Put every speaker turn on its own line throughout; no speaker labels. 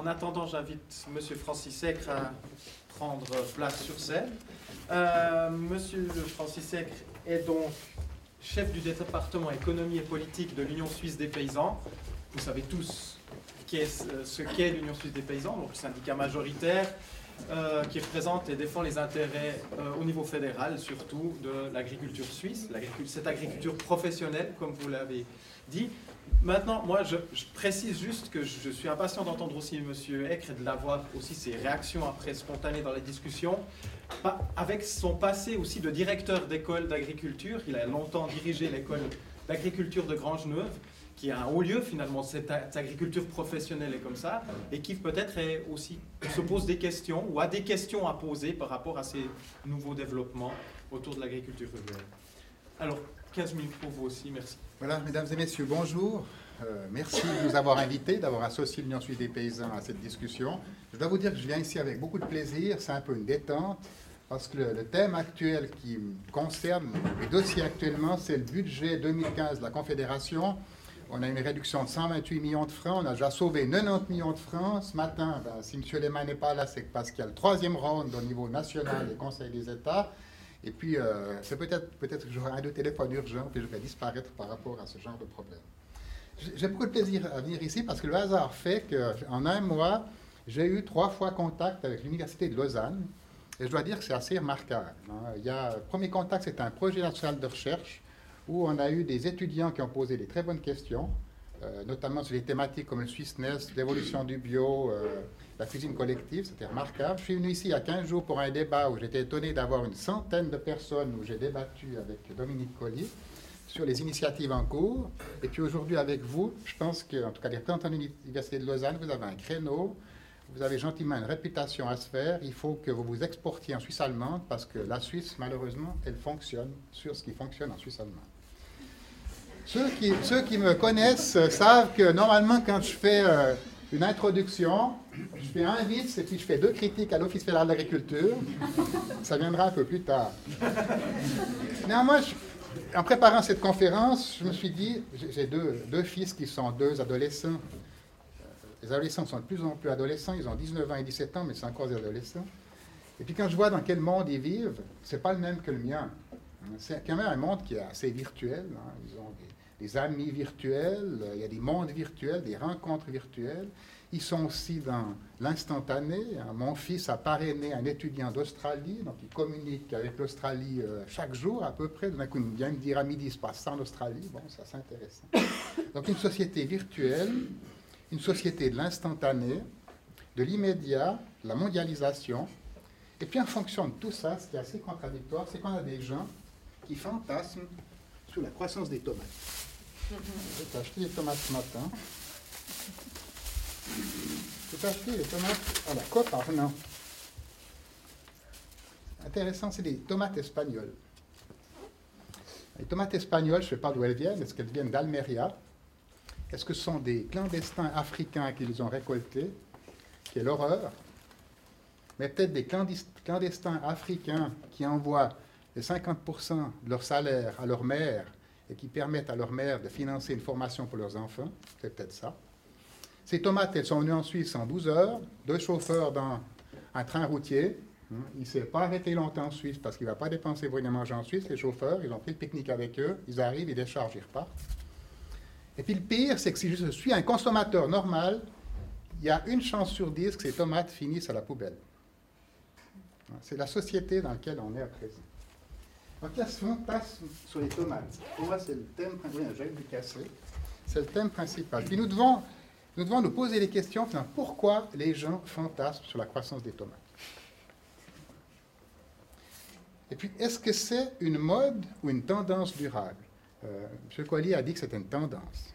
en attendant, j'invite Monsieur Francis Ecre à prendre place sur scène. Euh, Monsieur Francis Ecre est donc chef du département économie et politique de l'Union suisse des paysans. Vous savez tous ce qu'est l'Union suisse des paysans, donc le syndicat majoritaire euh, qui représente et défend les intérêts euh, au niveau fédéral, surtout de l'agriculture suisse, cette agriculture professionnelle, comme vous l'avez dit. Maintenant, moi, je, précise juste que je, suis impatient d'entendre aussi M. Eck et de l'avoir aussi ses réactions après spontanées dans les discussions. Avec son passé aussi de directeur d'école d'agriculture, il a longtemps dirigé l'école d'agriculture de Grange-Neuve qui est un haut lieu finalement, cette, agriculture professionnelle est comme ça, et qui peut-être aussi se pose des questions ou a des questions à poser par rapport à ces nouveaux développements autour de l'agriculture urbaine. Alors, 15 minutes pour vous aussi, merci.
Voilà, mesdames et messieurs, bonjour. Euh, merci de nous avoir invités, d'avoir associé l'Union suisse des paysans à cette discussion. Je dois vous dire que je viens ici avec beaucoup de plaisir, c'est un peu une détente, parce que le, thème actuel qui concerne le dossier actuellement, c'est le budget 2015 de la Confédération on a une réduction de 128 millions de francs. On a déjà sauvé 90 millions de francs. Ce matin, ben, si M. Lehmann n'est pas là, c'est parce qu'il y a le troisième round au niveau national des conseils des États. Et puis, euh, c'est peut-être peut que j'aurai un deux téléphones urgents, puis je vais disparaître par rapport à ce genre de problème. J'ai beaucoup de plaisir à venir ici parce que le hasard fait qu'en un mois, j'ai eu trois fois contact avec l'Université de Lausanne. Et je dois dire que c'est assez remarquable. Hein. Il y a, le premier contact, c'est un projet national de recherche où on a eu des étudiants qui ont posé des très bonnes questions, euh, notamment sur les thématiques comme le Swissness, l'évolution du bio, euh, la cuisine collective, c'était remarquable. Je suis venu ici il y a 15 jours pour un débat où j'étais étonné d'avoir une centaine de personnes, où j'ai débattu avec Dominique Collier sur les initiatives en cours. Et puis aujourd'hui avec vous, je pense que, en tout cas les représentants de l'Université de Lausanne, vous avez un créneau, vous avez gentiment une réputation à se faire. Il faut que vous vous exportiez en Suisse allemande parce que la Suisse, malheureusement, elle fonctionne sur ce qui fonctionne en Suisse allemande. Ceux qui, me connaissent savent que normalement, quand je fais euh, une introduction, je fais un vice et puis je fais deux critiques à l'Office fédéral de l'agriculture. Ça viendra un peu plus tard. Néanmoins, en préparant cette conférence, je me suis dit, j'ai deux, fils qui sont deux adolescents. Les adolescents sont de plus en plus adolescents, ils ont 19 ans et 17 ans, mais c'est encore des adolescents. Et puis quand je vois dans quel monde ils vivent, c'est pas le même que le mien. C'est quand même un monde qui est assez virtuel. Hein. Ils ont des, amis virtuels, euh, il y a des mondes virtuels, des rencontres virtuelles. Ils sont aussi dans l'instantané. Hein. Mon fils a parrainé un étudiant d'Australie, donc il communique avec l'Australie euh, chaque jour à peu près. D'un coup, il vient me dire à midi, il se passe ça en Australie. Bon, ça c'est intéressant. Donc une société virtuelle, une société de l'instantané, de l'immédiat, de la mondialisation. Et puis en fonction de tout ça, ce qui est assez contradictoire, c'est qu'on a des gens qui fantasme sur la croissance des tomates. J'ai acheté des tomates ce matin. J'ai acheté des tomates à la Coparne. Intéressant, c'est des tomates espagnoles. Les tomates espagnoles, je ne sais pas d'où elles viennent. Est-ce qu'elles viennent d'Almeria? Est-ce que ce sont des clandestins africains qui les ont récoltées Quelle horreur Mais peut-être des clandestins africains qui envoient les 50% de leur salaire à leur mère et qui permettent à leur mère de financer une formation pour leurs enfants. C'est peut-être ça. Ces tomates, elles sont venues en Suisse en 12 heures, deux chauffeurs dans un train routier. Il ne s'est pas arrêté longtemps en Suisse parce qu'il ne va pas dépenser pour rien manger en Suisse. Les chauffeurs, ils ont pris le pique-nique avec eux, ils arrivent, ils déchargent, ils repartent. Et puis le pire, c'est que si je suis un consommateur normal, il y a une chance sur dix que ces tomates finissent à la poubelle. C'est la société dans laquelle on est à présent. Ce fantasme sur les tomates, pour moi, c'est le thème principal. C'est le thème principal. Puis nous devons, nous devons nous poser les questions, pourquoi les gens fantasment sur la croissance des tomates? Et puis, est-ce que c'est une mode ou une tendance durable? Euh, M. Collier a dit que c'était une tendance.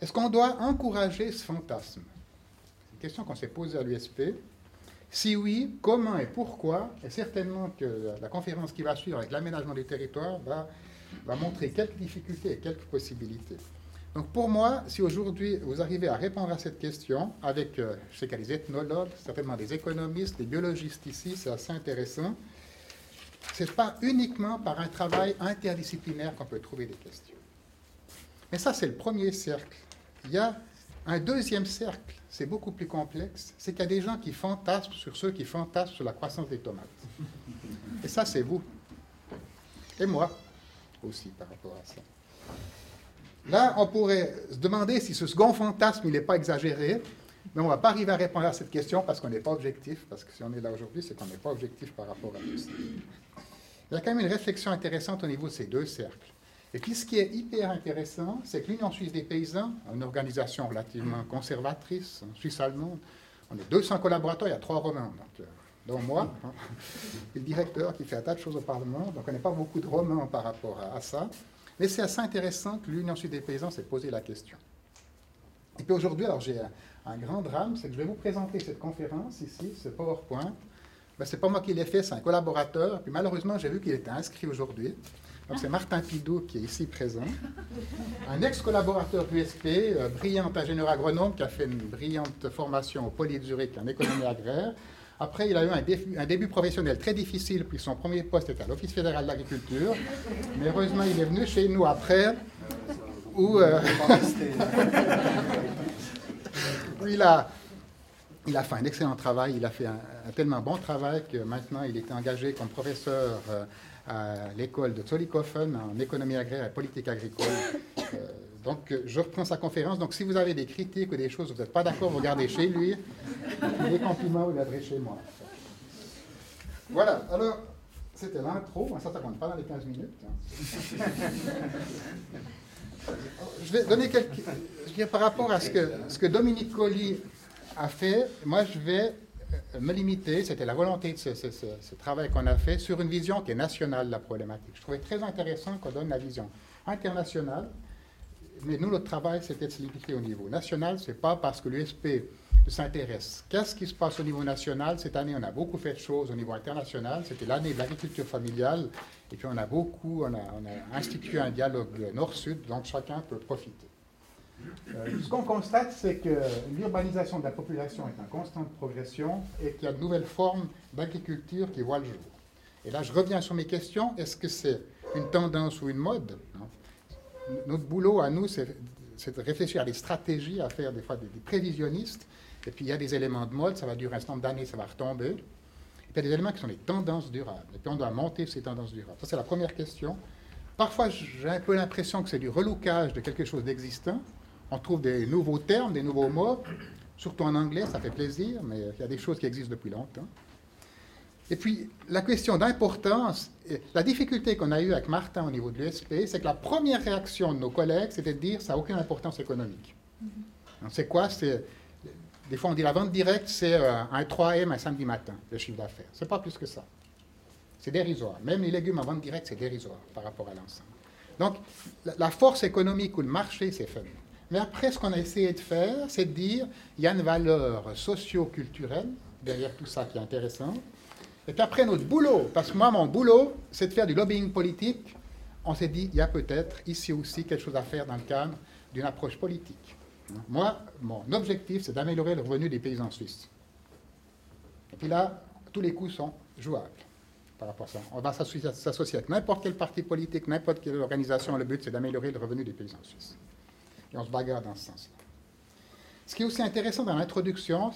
Est-ce qu'on doit encourager ce fantasme? C'est une question qu'on s'est posée à l'USP. Si oui, comment et pourquoi Et certainement que la conférence qui va suivre avec l'aménagement des territoires va, montrer quelques difficultés et quelques possibilités. Donc pour moi, si aujourd'hui vous arrivez à répondre à cette question avec, euh, je sais qu'il y a des ethnologues, certainement des économistes, des biologistes ici, c'est assez intéressant. Ce n'est pas uniquement par un travail interdisciplinaire qu'on peut trouver des questions. Mais ça, c'est le premier cercle. Il y a un deuxième cercle, c'est beaucoup plus complexe. C'est qu'il y a des gens qui fantasment sur ceux qui fantasment sur la croissance des tomates. Et ça, c'est vous. Et moi aussi par rapport à ça. Là, on pourrait se demander si ce second fantasme, il n'est pas exagéré, mais on ne va pas arriver à répondre à cette question parce qu'on n'est pas objectif, parce que si on est là aujourd'hui, c'est qu'on n'est pas objectif par rapport à tout ça. Il y a quand même une réflexion intéressante au niveau de ces deux cercles. Et puis ce qui est hyper intéressant, c'est que l'Union suisse des paysans, une organisation relativement conservatrice, suisse-allemande, on est 200 collaborateurs, il y a trois romans, donc, euh, dont moi, hein, le directeur qui fait un tas de choses au Parlement, donc on n'est pas beaucoup de romans par rapport à, ça. Mais c'est assez intéressant que l'Union suisse des paysans s'est posé la question. Et puis aujourd'hui, alors j'ai un, grand drame, c'est que je vais vous présenter cette conférence ici, ce PowerPoint. Ben, c'est pas moi qui l'ai fait, c'est un collaborateur. Puis malheureusement, j'ai vu qu'il était inscrit aujourd'hui. Donc c'est Martin Pidot qui est ici présent, un ex-collaborateur d'USP, euh, brillant ingénieur agronome qui a fait une brillante formation au Poly de Zurich en économie agraire. Après, il a eu un, début professionnel très difficile, puis son premier poste était à l'Office fédéral de l'agriculture. Mais heureusement, il est venu chez nous après, où, euh, il, a, il a fait un excellent travail, il a fait un, tellement bon travail que maintenant il est engagé comme professeur. Euh, à l'école de Zollikofen en économie agraire et politique agricole. Euh, donc, je reprends sa conférence. Donc, si vous avez des critiques ou des choses, vous n'êtes pas d'accord, vous regardez chez lui. Les compliments, vous les chez moi. Voilà, alors, c'était l'intro. Ça, ça compte pas dans les 15 minutes. Hein. je vais donner quelques. Je dire, par rapport à ce que, ce que Dominique Colli a fait, moi, je vais euh, me limiter, c'était la volonté de ce, travail qu'on a fait sur une vision qui est nationale de la problématique. Je trouvais très intéressant qu'on donne la vision internationale, mais nous, notre travail, c'était de se limiter au niveau national. Ce n'est pas parce que l'USP s'intéresse. Qu'est-ce qui se passe au niveau national Cette année, on a beaucoup fait de choses au niveau international. C'était l'année de l'agriculture familiale. Et puis, on a beaucoup, on a, on a institué un dialogue nord-sud dont chacun peut profiter. Euh, ce qu'on constate, c'est que l'urbanisation de la population est en constante progression et qu'il y a de nouvelles formes d'agriculture qui voient le jour. Et là, je reviens sur mes questions. Est-ce que c'est une tendance ou une mode? Notre boulot à nous, c'est de réfléchir à des stratégies, à faire des fois des, prévisionnistes. Et puis, il y a des éléments de mode, ça va durer un certain nombre d'années, ça va retomber. Et puis, il y a des éléments qui sont des tendances durables. Et puis, on doit monter ces tendances durables. Ça, c'est la première question. Parfois, j'ai un peu l'impression que c'est du relookage de quelque chose d'existant on trouve des nouveaux termes, des nouveaux mots, surtout en anglais, ça fait plaisir, mais il y a des choses qui existent depuis longtemps. Et puis, la question d'importance, la difficulté qu'on a eue avec Martin au niveau de l'USP, c'est que la première réaction de nos collègues, c'était de dire ça n'a aucune importance économique. Mm-hmm. C'est quoi Des fois, on dit la vente directe, c'est euh, un 3M un samedi matin, le chiffre d'affaires. C'est pas plus que ça. C'est dérisoire. Même les légumes en vente directe, c'est dérisoire par rapport à l'ensemble. Donc, la force économique ou le marché, c'est faible. Mais après, ce qu'on a essayé de faire, c'est de dire, il y a une valeur socio-culturelle derrière tout ça qui est intéressant. Et puis après, notre boulot, parce que moi, mon boulot, c'est de faire du lobbying politique, on s'est dit, il y a peut-être ici aussi quelque chose à faire dans le cadre d'une approche politique. Moi, mon objectif, c'est d'améliorer le revenu des paysans suisses. Et puis là, tous les coups sont jouables par rapport à ça. On va s'associer avec n'importe quel parti politique, n'importe quelle organisation. Le but, c'est d'améliorer le revenu des paysans suisses on se bagarre dans ce sens-là. Ce qui est aussi intéressant dans l'introduction,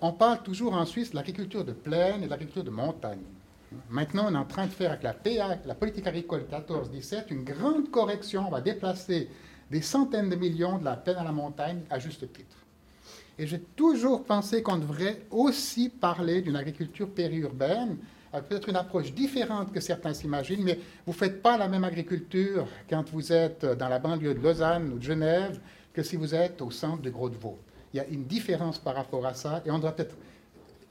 on parle toujours en Suisse de l'agriculture de plaine et de l'agriculture de montagne. Maintenant, on est en train de faire avec la PA, la politique agricole 14-17, une grande correction. On va déplacer des centaines de millions de la plaine à la montagne à juste titre. Et j'ai toujours pensé qu'on devrait aussi parler d'une agriculture périurbaine peut-être une approche différente que certains s'imaginent, mais vous ne faites pas la même agriculture quand vous êtes dans la banlieue de Lausanne ou de Genève que si vous êtes au centre de Gros-de-Vaud. Il y a une différence par rapport à ça, et on doit peut-être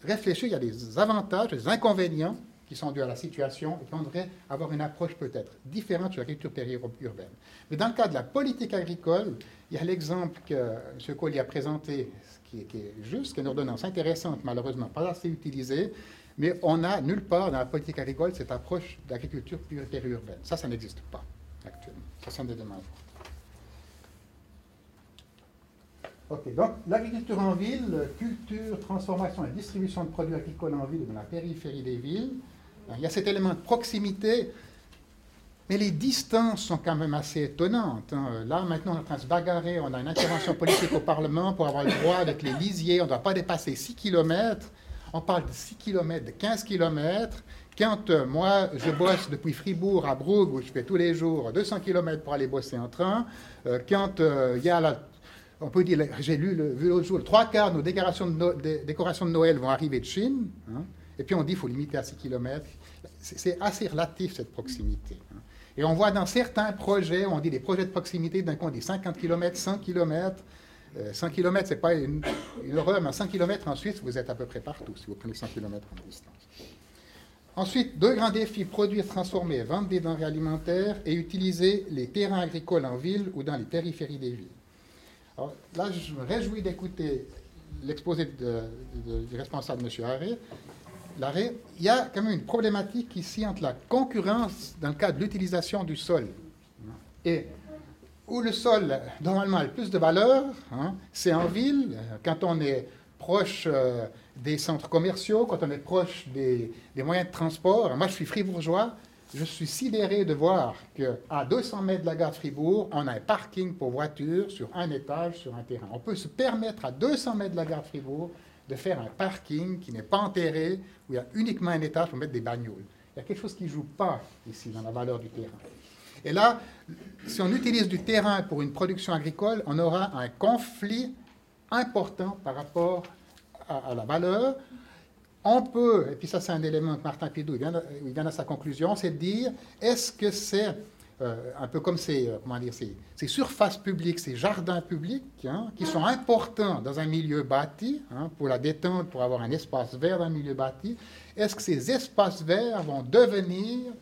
réfléchir, il y a des avantages, des inconvénients qui sont dus à la situation, et qu'on devrait avoir une approche peut-être différente sur l'agriculture périurbaine. Mais dans le cas de la politique agricole, il y a l'exemple que M. Colli a présenté, qui est, juste, qui est une ordonnance intéressante, malheureusement pas assez utilisée, mais on n'a nulle part dans la politique agricole cette approche d'agriculture périurbaine. Ça, ça n'existe pas actuellement. Ça, c'est un élément Ok, donc l'agriculture en ville, culture, transformation et distribution de produits agricoles en ville dans la périphérie des villes. Il y a cet élément de proximité. Mais les distances sont quand même assez étonnantes. hein. Là, maintenant, on est en train de se bagarrer. On a une intervention politique au Parlement pour avoir le droit avec les lisiers. On ne doit pas dépasser 6 km. On parle de 6 km, de 15 km. Quand euh, moi, je bosse depuis Fribourg à Brugge, où je fais tous les jours 200 km pour aller bosser en train, euh, quand euh, il y a la on peut dire, j'ai lu vu l'autre jour, trois quarts de nos décorations de, Noël vont arriver de Chine, hein, et puis on dit qu'il faut limiter à 6 km. C'est c'est assez relatif cette proximité. hein. Et on voit dans certains projets, on dit des projets de proximité, d'un coup on dit 50 km, 100 km. 100 km, ce n'est pas une, horreur, mais en 100 km en Suisse, vous êtes à peu près partout, si vous prenez 100 km en distance. Ensuite, deux grands défis, produire, transformer, vendre des denrées alimentaires et utiliser les terrains agricoles en ville ou dans les périphéries des villes. Alors, là, je me réjouis d'écouter l'exposé du responsable, M. Haré. Il y a quand même une problématique ici entre la concurrence dans le cadre de l'utilisation du sol. Et où le sol, normalement, a le plus de valeur, hein, c'est en ville, quand on est proche euh, des centres commerciaux, quand on est proche des, des moyens de transport. Moi, je suis fribourgeois. Je suis sidéré de voir qu'à 200 mètres de la gare de Fribourg, on a un parking pour voitures sur un étage, sur un terrain. On peut se permettre à 200 mètres de la gare de Fribourg de faire un parking qui n'est pas enterré, où il y a uniquement un étage pour mettre des bagnoles. Il y a quelque chose qui ne joue pas ici dans la valeur du terrain. Et là, si on utilise du terrain pour une production agricole, on aura un conflit important par rapport à, la valeur. On peut, et puis ça c'est un élément que Martin Pidou il vient à sa conclusion, c'est de dire est-ce que c'est euh, un peu comme ces, euh, comment dire, ces, ces surfaces publiques, ces jardins publics, hein, qui sont importants dans un milieu bâti, hein, pour la détente, pour avoir un espace vert dans un milieu bâti, est-ce que ces espaces verts vont devenir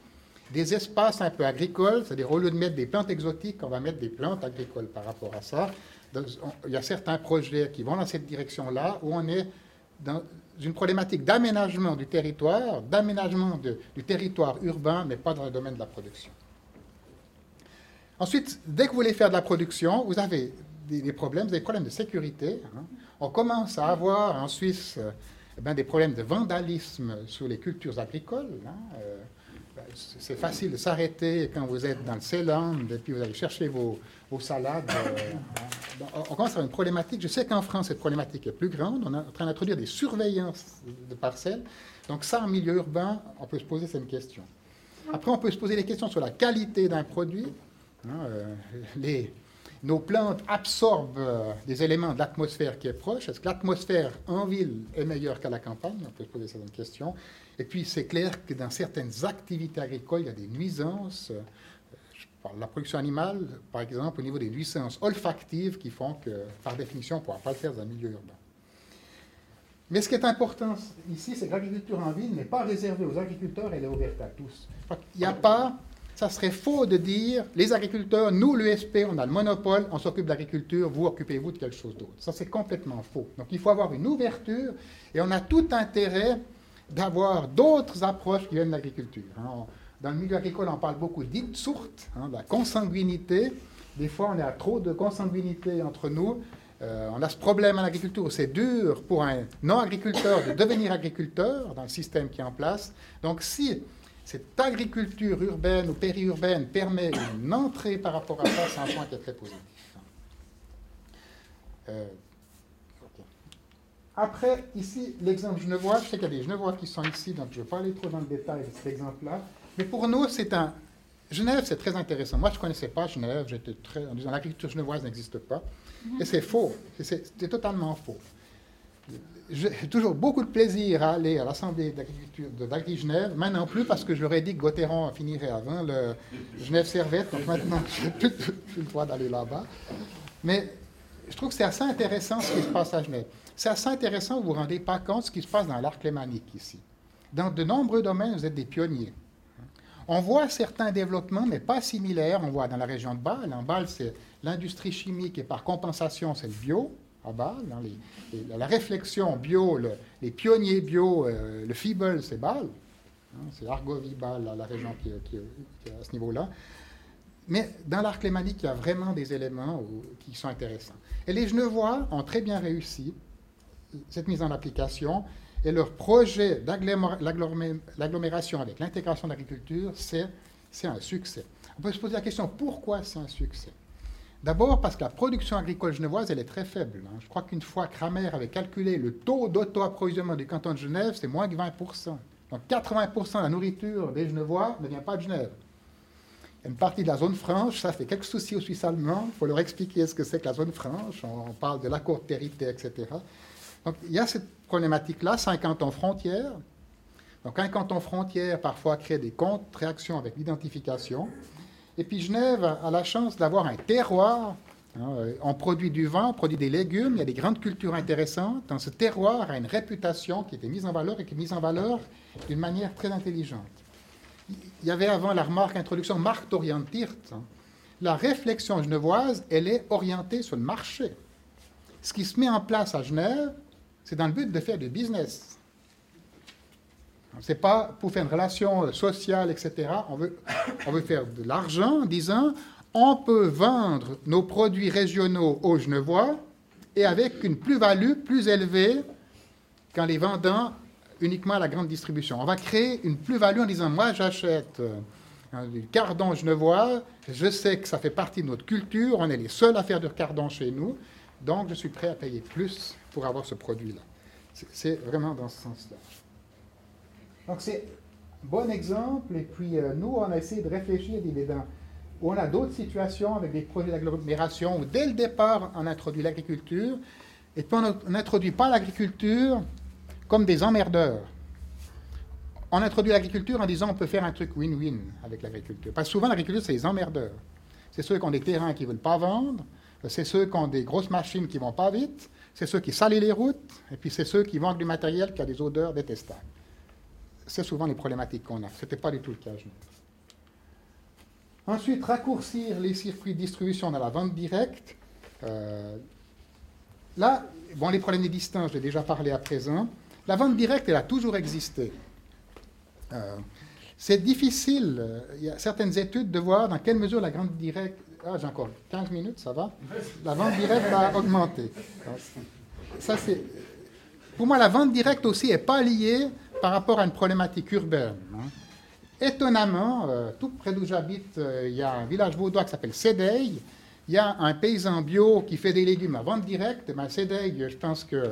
des espaces un peu agricoles, c'est-à-dire au lieu de mettre des plantes exotiques, on va mettre des plantes agricoles par rapport à ça. Il y a certains projets qui vont dans cette direction-là, où on est dans une problématique d'aménagement du territoire, d'aménagement du territoire urbain, mais pas dans le domaine de la production. Ensuite, dès que vous voulez faire de la production, vous avez des, des problèmes, des problèmes de sécurité. hein. On commence à avoir en Suisse euh, eh ben, des problèmes de vandalisme sur les cultures agricoles. hein. Euh, ben, c'est facile de s'arrêter quand vous êtes dans le Ceylan, et puis vous allez chercher vos, salades. euh, hein. On commence à avoir une problématique. Je sais qu'en France, cette problématique est plus grande. On est en train d'introduire des surveillances de parcelles. Donc ça, en milieu urbain, on peut se poser cette question. Après, on peut se poser des questions sur la qualité d'un produit. Hein, euh, nos plantes absorbent euh, des éléments de l'atmosphère qui est proche. Est-ce que l'atmosphère en ville est meilleure qu'à la campagne? On peut se poser cette question. Et puis, c'est clair que dans certaines activités agricoles, il y a des nuisances. euh, la production animale, par exemple, au niveau des nuisances olfactives qui font que, par définition, on ne pourra pas le faire dans un milieu urbain. Mais ce qui est important ici, c'est que l'agriculture en ville n'est pas réservée aux agriculteurs, elle est ouverte à tous. Il n'y a pas, ça serait faux de dire, les agriculteurs, nous, l'USP, on a le monopole, on s'occupe de l'agriculture, vous occupez-vous de quelque chose d'autre. Ça, c'est complètement faux. Donc il faut avoir une ouverture et on a tout intérêt d'avoir d'autres approches qui viennent de l'agriculture. hein. Dans le milieu agricole, on parle beaucoup d'itsourte, hein, de la consanguinité. Des fois, on à trop de consanguinité entre nous. Euh, on a ce problème en agriculture c'est dur pour un non-agriculteur de devenir agriculteur dans le système qui est en place. Donc si cette agriculture urbaine ou périurbaine permet une entrée par rapport à ça, c'est un point qui est très positif. Euh. Après, ici, l'exemple genevois, je sais qu'il y a des genevois qui sont ici, donc je ne vais pas aller trop dans le détail de cet exemple-là. Mais pour nous, c'est un... Genève, c'est très intéressant. Moi, je ne connaissais pas Genève, j'étais très... en disant l'agriculture genevoise n'existe pas. Et c'est faux, c'est totalement faux. J'ai toujours beaucoup de plaisir à aller à l'Assemblée d'agriculture de d'Agri-Genève, maintenant plus parce que ai dit que Gauthieron finirait avant le Genève Servette, donc maintenant je n'ai plus, plus le droit d'aller là-bas. Mais je trouve que c'est assez intéressant ce qui se passe à Genève. C'est assez intéressant, vous ne vous rendez pas compte de ce qui se passe dans l'arc lémanique ici. Dans de nombreux domaines, vous êtes des pionniers. On voit certains développements, mais pas similaires. On voit dans la région de Bâle. En Bâle, c'est l'industrie chimique et par compensation, c'est le bio. À Bâle, la réflexion bio, le- les pionniers bio, euh, le FIBEL, c'est Bâle. Hein, c'est Argovie, Bâle, la, région qui, est- à ce niveau-là. Mais dans l'arc lémanique, il y a vraiment des éléments qui sont intéressants. Et les Genevois ont très bien réussi cette mise en application. Et leur projet d'agglomér- l'agglomé- l'agglomération avec l'intégration de l'agriculture, c'est un succès. On peut se poser la question pourquoi c'est un succès? D'abord parce que la production agricole genevoise, elle est très faible. Hein. Je crois qu'une fois Kramer avait calculé le taux d'auto-approvisionnement du canton de Genève, c'est moins que 20%. Donc 80% de la nourriture des Genevois ne vient pas de Genève. Une partie de la zone franche, ça fait quelques soucis aux Suisses allemands. Il faut leur expliquer ce que c'est que la zone franche. On parle de l'accord territoire, etc. Donc il y a cette problématique-là, c'est un canton frontière. Donc un canton frontière parfois crée des contre-réactions avec l'identification. Et puis Genève a la chance d'avoir un terroir. Hein, on produit du vin, on produit des légumes, il y a des grandes cultures intéressantes. Dans ce terroir a une réputation qui était mise en valeur et qui est mise en valeur d'une manière très intelligente. Il y avait avant la remarque introduction Markt orientiert. Hein. La réflexion genevoise, elle est orientée sur le marché. Ce qui se met en place à Genève, c'est dans le but de faire du business. Ce n'est pas pour faire une relation sociale, etc. On veut, on veut faire de l'argent en disant on peut vendre nos produits régionaux aux Genevois et avec une plus-value plus élevée qu'en les vendant uniquement à la grande distribution. On va créer une plus-value en disant moi j'achète euh, du cardon genevois, je sais que ça fait partie de notre culture, on est les seuls à faire du cardon chez nous, donc je suis prêt à payer plus pour avoir ce produit-là. C'est vraiment dans ce sens-là. Donc c'est un bon exemple. Et puis euh, nous, on a essayé de réfléchir évidemment, on a d'autres situations avec des projets d'agglomération où dès le départ, on introduit l'agriculture. Et puis on n'introduit pas l'agriculture comme des emmerdeurs. On introduit l'agriculture en disant on peut faire un truc win-win avec l'agriculture. Parce que souvent, l'agriculture, c'est les emmerdeurs. C'est ceux qui ont des terrains qui ne veulent pas vendre, c'est ceux qui ont des grosses machines qui ne vont pas vite, c'est ceux qui salissent les routes, et puis c'est ceux qui vendent du matériel qui a des odeurs détestables c'est souvent les problématiques qu'on a. Ce n'était pas du tout le cas Ensuite, raccourcir les circuits de distribution dans la vente directe. Euh, là, bon, les problèmes des distances, j'ai déjà parlé à présent. La vente directe, elle a toujours existé. Euh, c'est difficile, euh, il y a certaines études de voir dans quelle mesure la vente directe. Ah, j'ai encore 15 minutes, ça va La vente directe va augmenter. Ça, c'est. Pour moi, la vente directe aussi n'est pas liée par rapport à une problématique urbaine. Hein. Étonnamment, euh, tout près d'où j'habite, euh, il y a un village vaudois qui s'appelle Sédeille. Il y a un paysan bio qui fait des légumes à vente directe. Ben, Sédeille, je pense que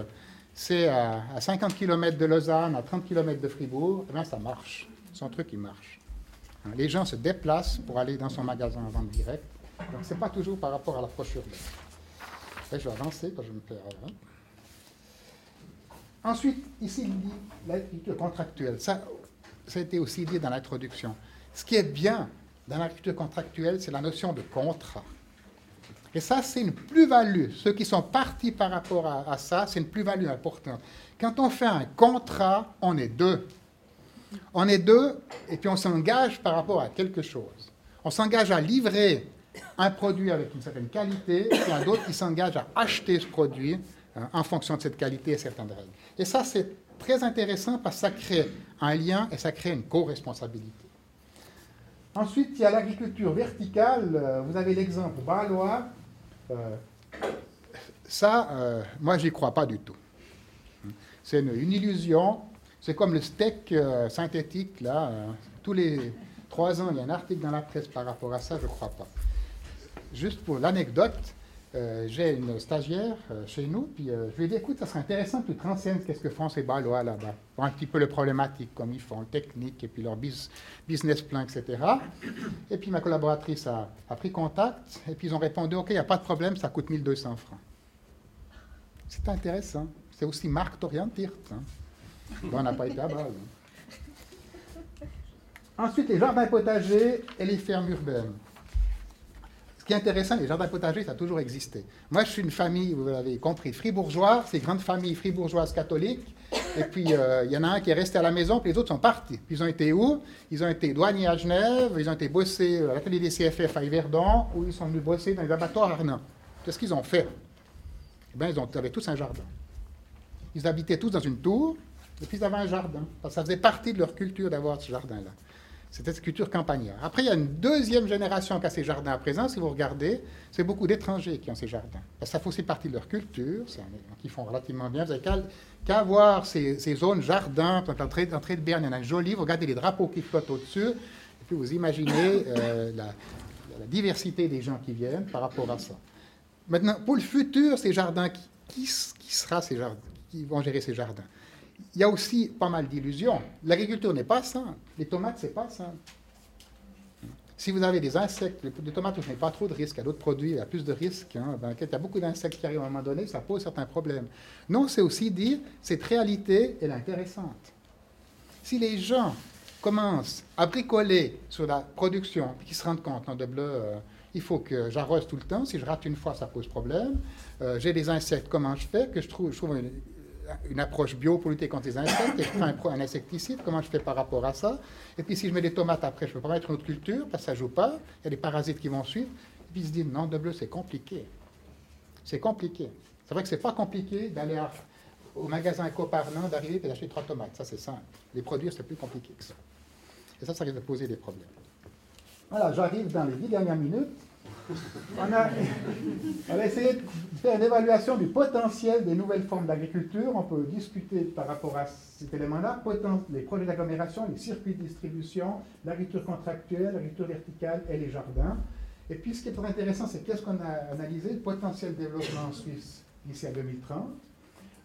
c'est à, 50 km de Lausanne, à 30 km de Fribourg. Ben, ça marche. Son truc, il marche. Hein, les gens se déplacent pour aller dans son magasin à vente directe. Donc, ce n'est pas toujours par rapport à l'approche urbaine. je vais avancer quand je me perds. Ensuite, ici, il dit l'agriculture contractuelle. Ça, ça a été aussi dit dans l'introduction. Ce qui est bien dans l'agriculture contractuelle, c'est la notion de contrat. Et ça, c'est une plus-value. Ceux qui sont partis par rapport à, ça, c'est une plus-value importante. Quand on fait un contrat, on est deux. On est deux, et puis on s'engage par rapport à quelque chose. On s'engage à livrer un produit avec une certaine qualité, et a d'autres qui s'engagent à acheter ce produit en fonction de cette qualité et certaines règles. Et ça, c'est très intéressant parce que ça crée un lien et ça crée une co-responsabilité. Ensuite, il y a l'agriculture verticale. Euh, vous avez l'exemple balois. Euh, ça, euh, moi, j'y crois pas du tout. C'est une, illusion. C'est comme le steak synthétique, là. tous les trois ans, il y a un article dans la presse par rapport à ça, je ne crois pas. Juste pour l'anecdote, euh, j'ai une stagiaire euh, chez nous, puis euh, je lui ai dit, écoute, ça serait intéressant que tu qu'est-ce que font ces Balois là-bas, un petit peu le problématique, comme ils font, le technique, et puis leur business plan, etc. Et puis ma collaboratrice a, pris contact, et puis ils ont répondu, OK, il n'y a pas de problème, ça coûte 1200 francs. C'est intéressant. C'est aussi marque orientée. Hein. Bon, on n'a pas été à base. Hein. Ensuite, les jardins potagers et les fermes urbaines. Ce qui est intéressant, les jardins potagers, ça a toujours existé. Moi, je suis une famille, vous l'avez compris, fribourgeois, c'est grande famille fribourgeoise catholique. Et puis, euh, il y en a un qui est resté à la maison, puis les autres sont partis. Puis, ils ont été où? Ils ont été douaniers à Genève, ils ont été bossés à l'atelier des CFF à Yverdon, ou ils sont venus bosser dans les abattoirs à Arnhem. Qu'est-ce qu'ils ont fait? Eh bien, ils, ont, avaient tous un jardin. Ils habitaient tous dans une tour, et puis ils avaient un jardin. Ça faisait partie de leur culture d'avoir ce jardin-là. C'était cette culture campagnarde. Après, il y a une deuxième génération qui a ces jardins à présent. Si vous regardez, c'est beaucoup d'étrangers qui ont ces jardins. Ça fait aussi partie de leur culture, qui font relativement bien. Vous n'avez qu'à voir ces, zones jardins. L'entrée de Berne, il y en a un joli. Vous regardez les drapeaux qui flottent au-dessus. Et puis vous imaginez euh, la, diversité des gens qui viennent par rapport à ça. Maintenant, pour le futur, ces jardins, qui, qui, sera ces jardins, qui vont gérer ces jardins? Il y a aussi pas mal d'illusions. L'agriculture n'est pas simple. Les tomates, c'est pas simple. Si vous avez des insectes, les tomates, vous n'avez pas trop de risques. Il y a d'autres produits, il y a plus de risques. Hein. Ben, il y a beaucoup d'insectes qui arrivent à un moment donné, ça pose certains problèmes. Non, c'est aussi dire, cette réalité, elle est intéressante. Si les gens commencent à bricoler sur la production, qu'ils se rendent compte, non, de bleu, euh, il faut que j'arrose tout le temps. Si je rate une fois, ça pose problème. Euh, j'ai des insectes, comment je fais? Que je trouve, je trouve une, une approche bio pour lutter contre les insectes, et je prends un, insecticide, comment je fais par rapport à ça? Et puis si je mets des tomates après, je ne peux pas mettre une autre culture, parce que ça joue pas, il y a des parasites qui vont suivre. Et puis ils se disent, non, de bleu, c'est compliqué. C'est compliqué. C'est vrai que ce n'est pas compliqué d'aller au magasin Coparnan, d'arriver et d'acheter trois tomates. Ça, c'est simple. Les produire, c'est plus compliqué que ça. Et ça, ça risque de poser des problèmes. Voilà, j'arrive dans les dix dernières minutes. On a, essayé de faire une évaluation du potentiel des nouvelles formes d'agriculture. On peut discuter par rapport à cet élément-là, les projets d'agglomération, les circuits de distribution, l'agriculture contractuelle, l'agriculture verticale et les jardins. Et puis, ce qui est très intéressant, c'est qu'est-ce qu'on a analysé? Le potentiel de développement en Suisse d'ici à 2030,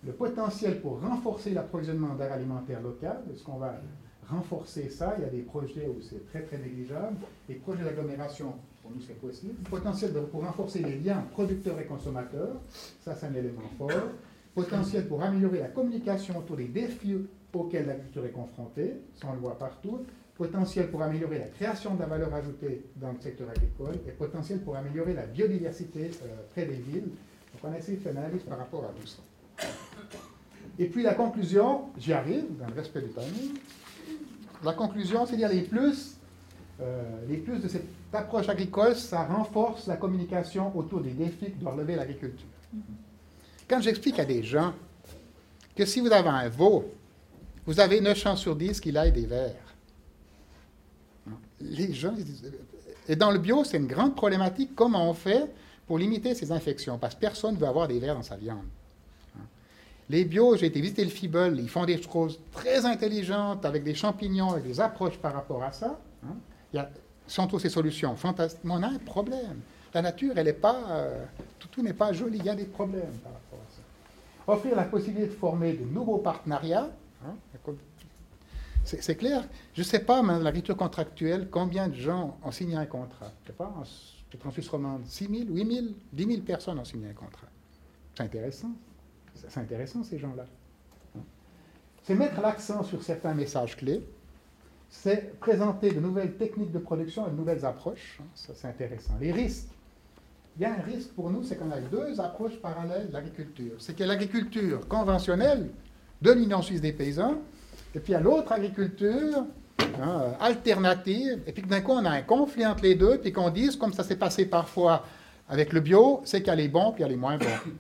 le potentiel pour renforcer l'approvisionnement d'air alimentaire local, est-ce qu'on va renforcer ça? Il y a des projets où c'est très très négligeable. Les projets d'agglomération pour nous, c'est possible. Potentiel pour renforcer les liens producteurs et consommateurs, ça, c'est un élément fort. Potentiel pour améliorer la communication autour des défis auxquels l'agriculture est confrontée, ça, on le voit partout. Potentiel pour améliorer la création de la valeur ajoutée dans le secteur agricole et potentiel pour améliorer la biodiversité euh, près des villes. Donc, on a essayé de faire une analyse par rapport à tout ça. Et puis la conclusion, j'y arrive, dans le respect du timing. La conclusion, c'est dire les plus, euh, les plus de cette approche agricole, ça renforce la communication autour des défis que doit relever l'agriculture. Quand j'explique à des gens que si vous avez un veau, vous avez 9 chances sur 10 qu'il aille des vers. Les gens, et dans le bio, c'est une grande problématique. Comment on fait pour limiter ces infections? Parce que personne ne veut avoir des vers dans sa viande. Les bio, j'ai été visiter le FIBEL, ils font des choses très intelligentes avec des champignons, avec des approches par rapport à ça. Il y a sont tous ces solutions fantastiques. Mais on a un problème. La nature, elle n'est pas. Euh, tout, n'est pas joli. Il y a des problèmes par rapport à ça. Offrir la possibilité de former de nouveaux partenariats. Hein, c'est clair. Je ne sais pas, mais l'agriculture contractuelle, combien de gens ont signé un contrat? Je ne sais pas, en, Suisse romande, 6 000, 8 000, 10 000 personnes ont signé un contrat. C'est intéressant. C'est intéressant, ces gens-là. C'est mettre l'accent sur certains messages clés c'est présenter de nouvelles techniques de production et de nouvelles approches. Hein, ça, c'est intéressant. Les risques. Il y a un risque pour nous, c'est qu'on a deux approches parallèles de l'agriculture. C'est qu'il y a l'agriculture conventionnelle de l'Union suisse des paysans, et puis il y a l'autre agriculture hein, alternative, et puis d'un coup on a un conflit entre les deux, puis qu'on dise, comme ça s'est passé parfois avec le bio, c'est qu'il y a les bons, puis il y a les moins bons.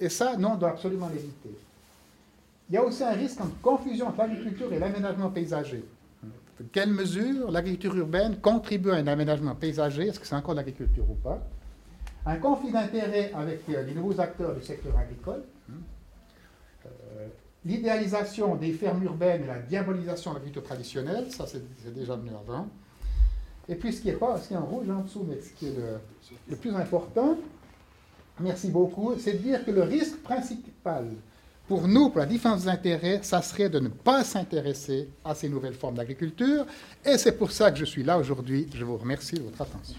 Et ça, non, on doit absolument l'éviter. Il y a aussi un risque de confusion entre l'agriculture et l'aménagement paysager. Quelle mesure l'agriculture urbaine contribue à un aménagement paysager? Est-ce que c'est encore l'agriculture ou pas? Un conflit d'intérêts avec euh, les nouveaux acteurs du secteur agricole. Euh, l'idéalisation des fermes urbaines et la diabolisation de l'agriculture traditionnelle, ça c'est déjà venu avant. Et puis ce qui est pas, ce qui est en rouge en dessous, mais ce qui est le plus important, merci beaucoup, c'est de dire que le risque principal pour nous, pour la défense des intérêts, ça serait de ne pas s'intéresser à ces nouvelles formes d'agriculture. Et c'est pour ça que je suis là aujourd'hui. Je vous remercie de votre attention.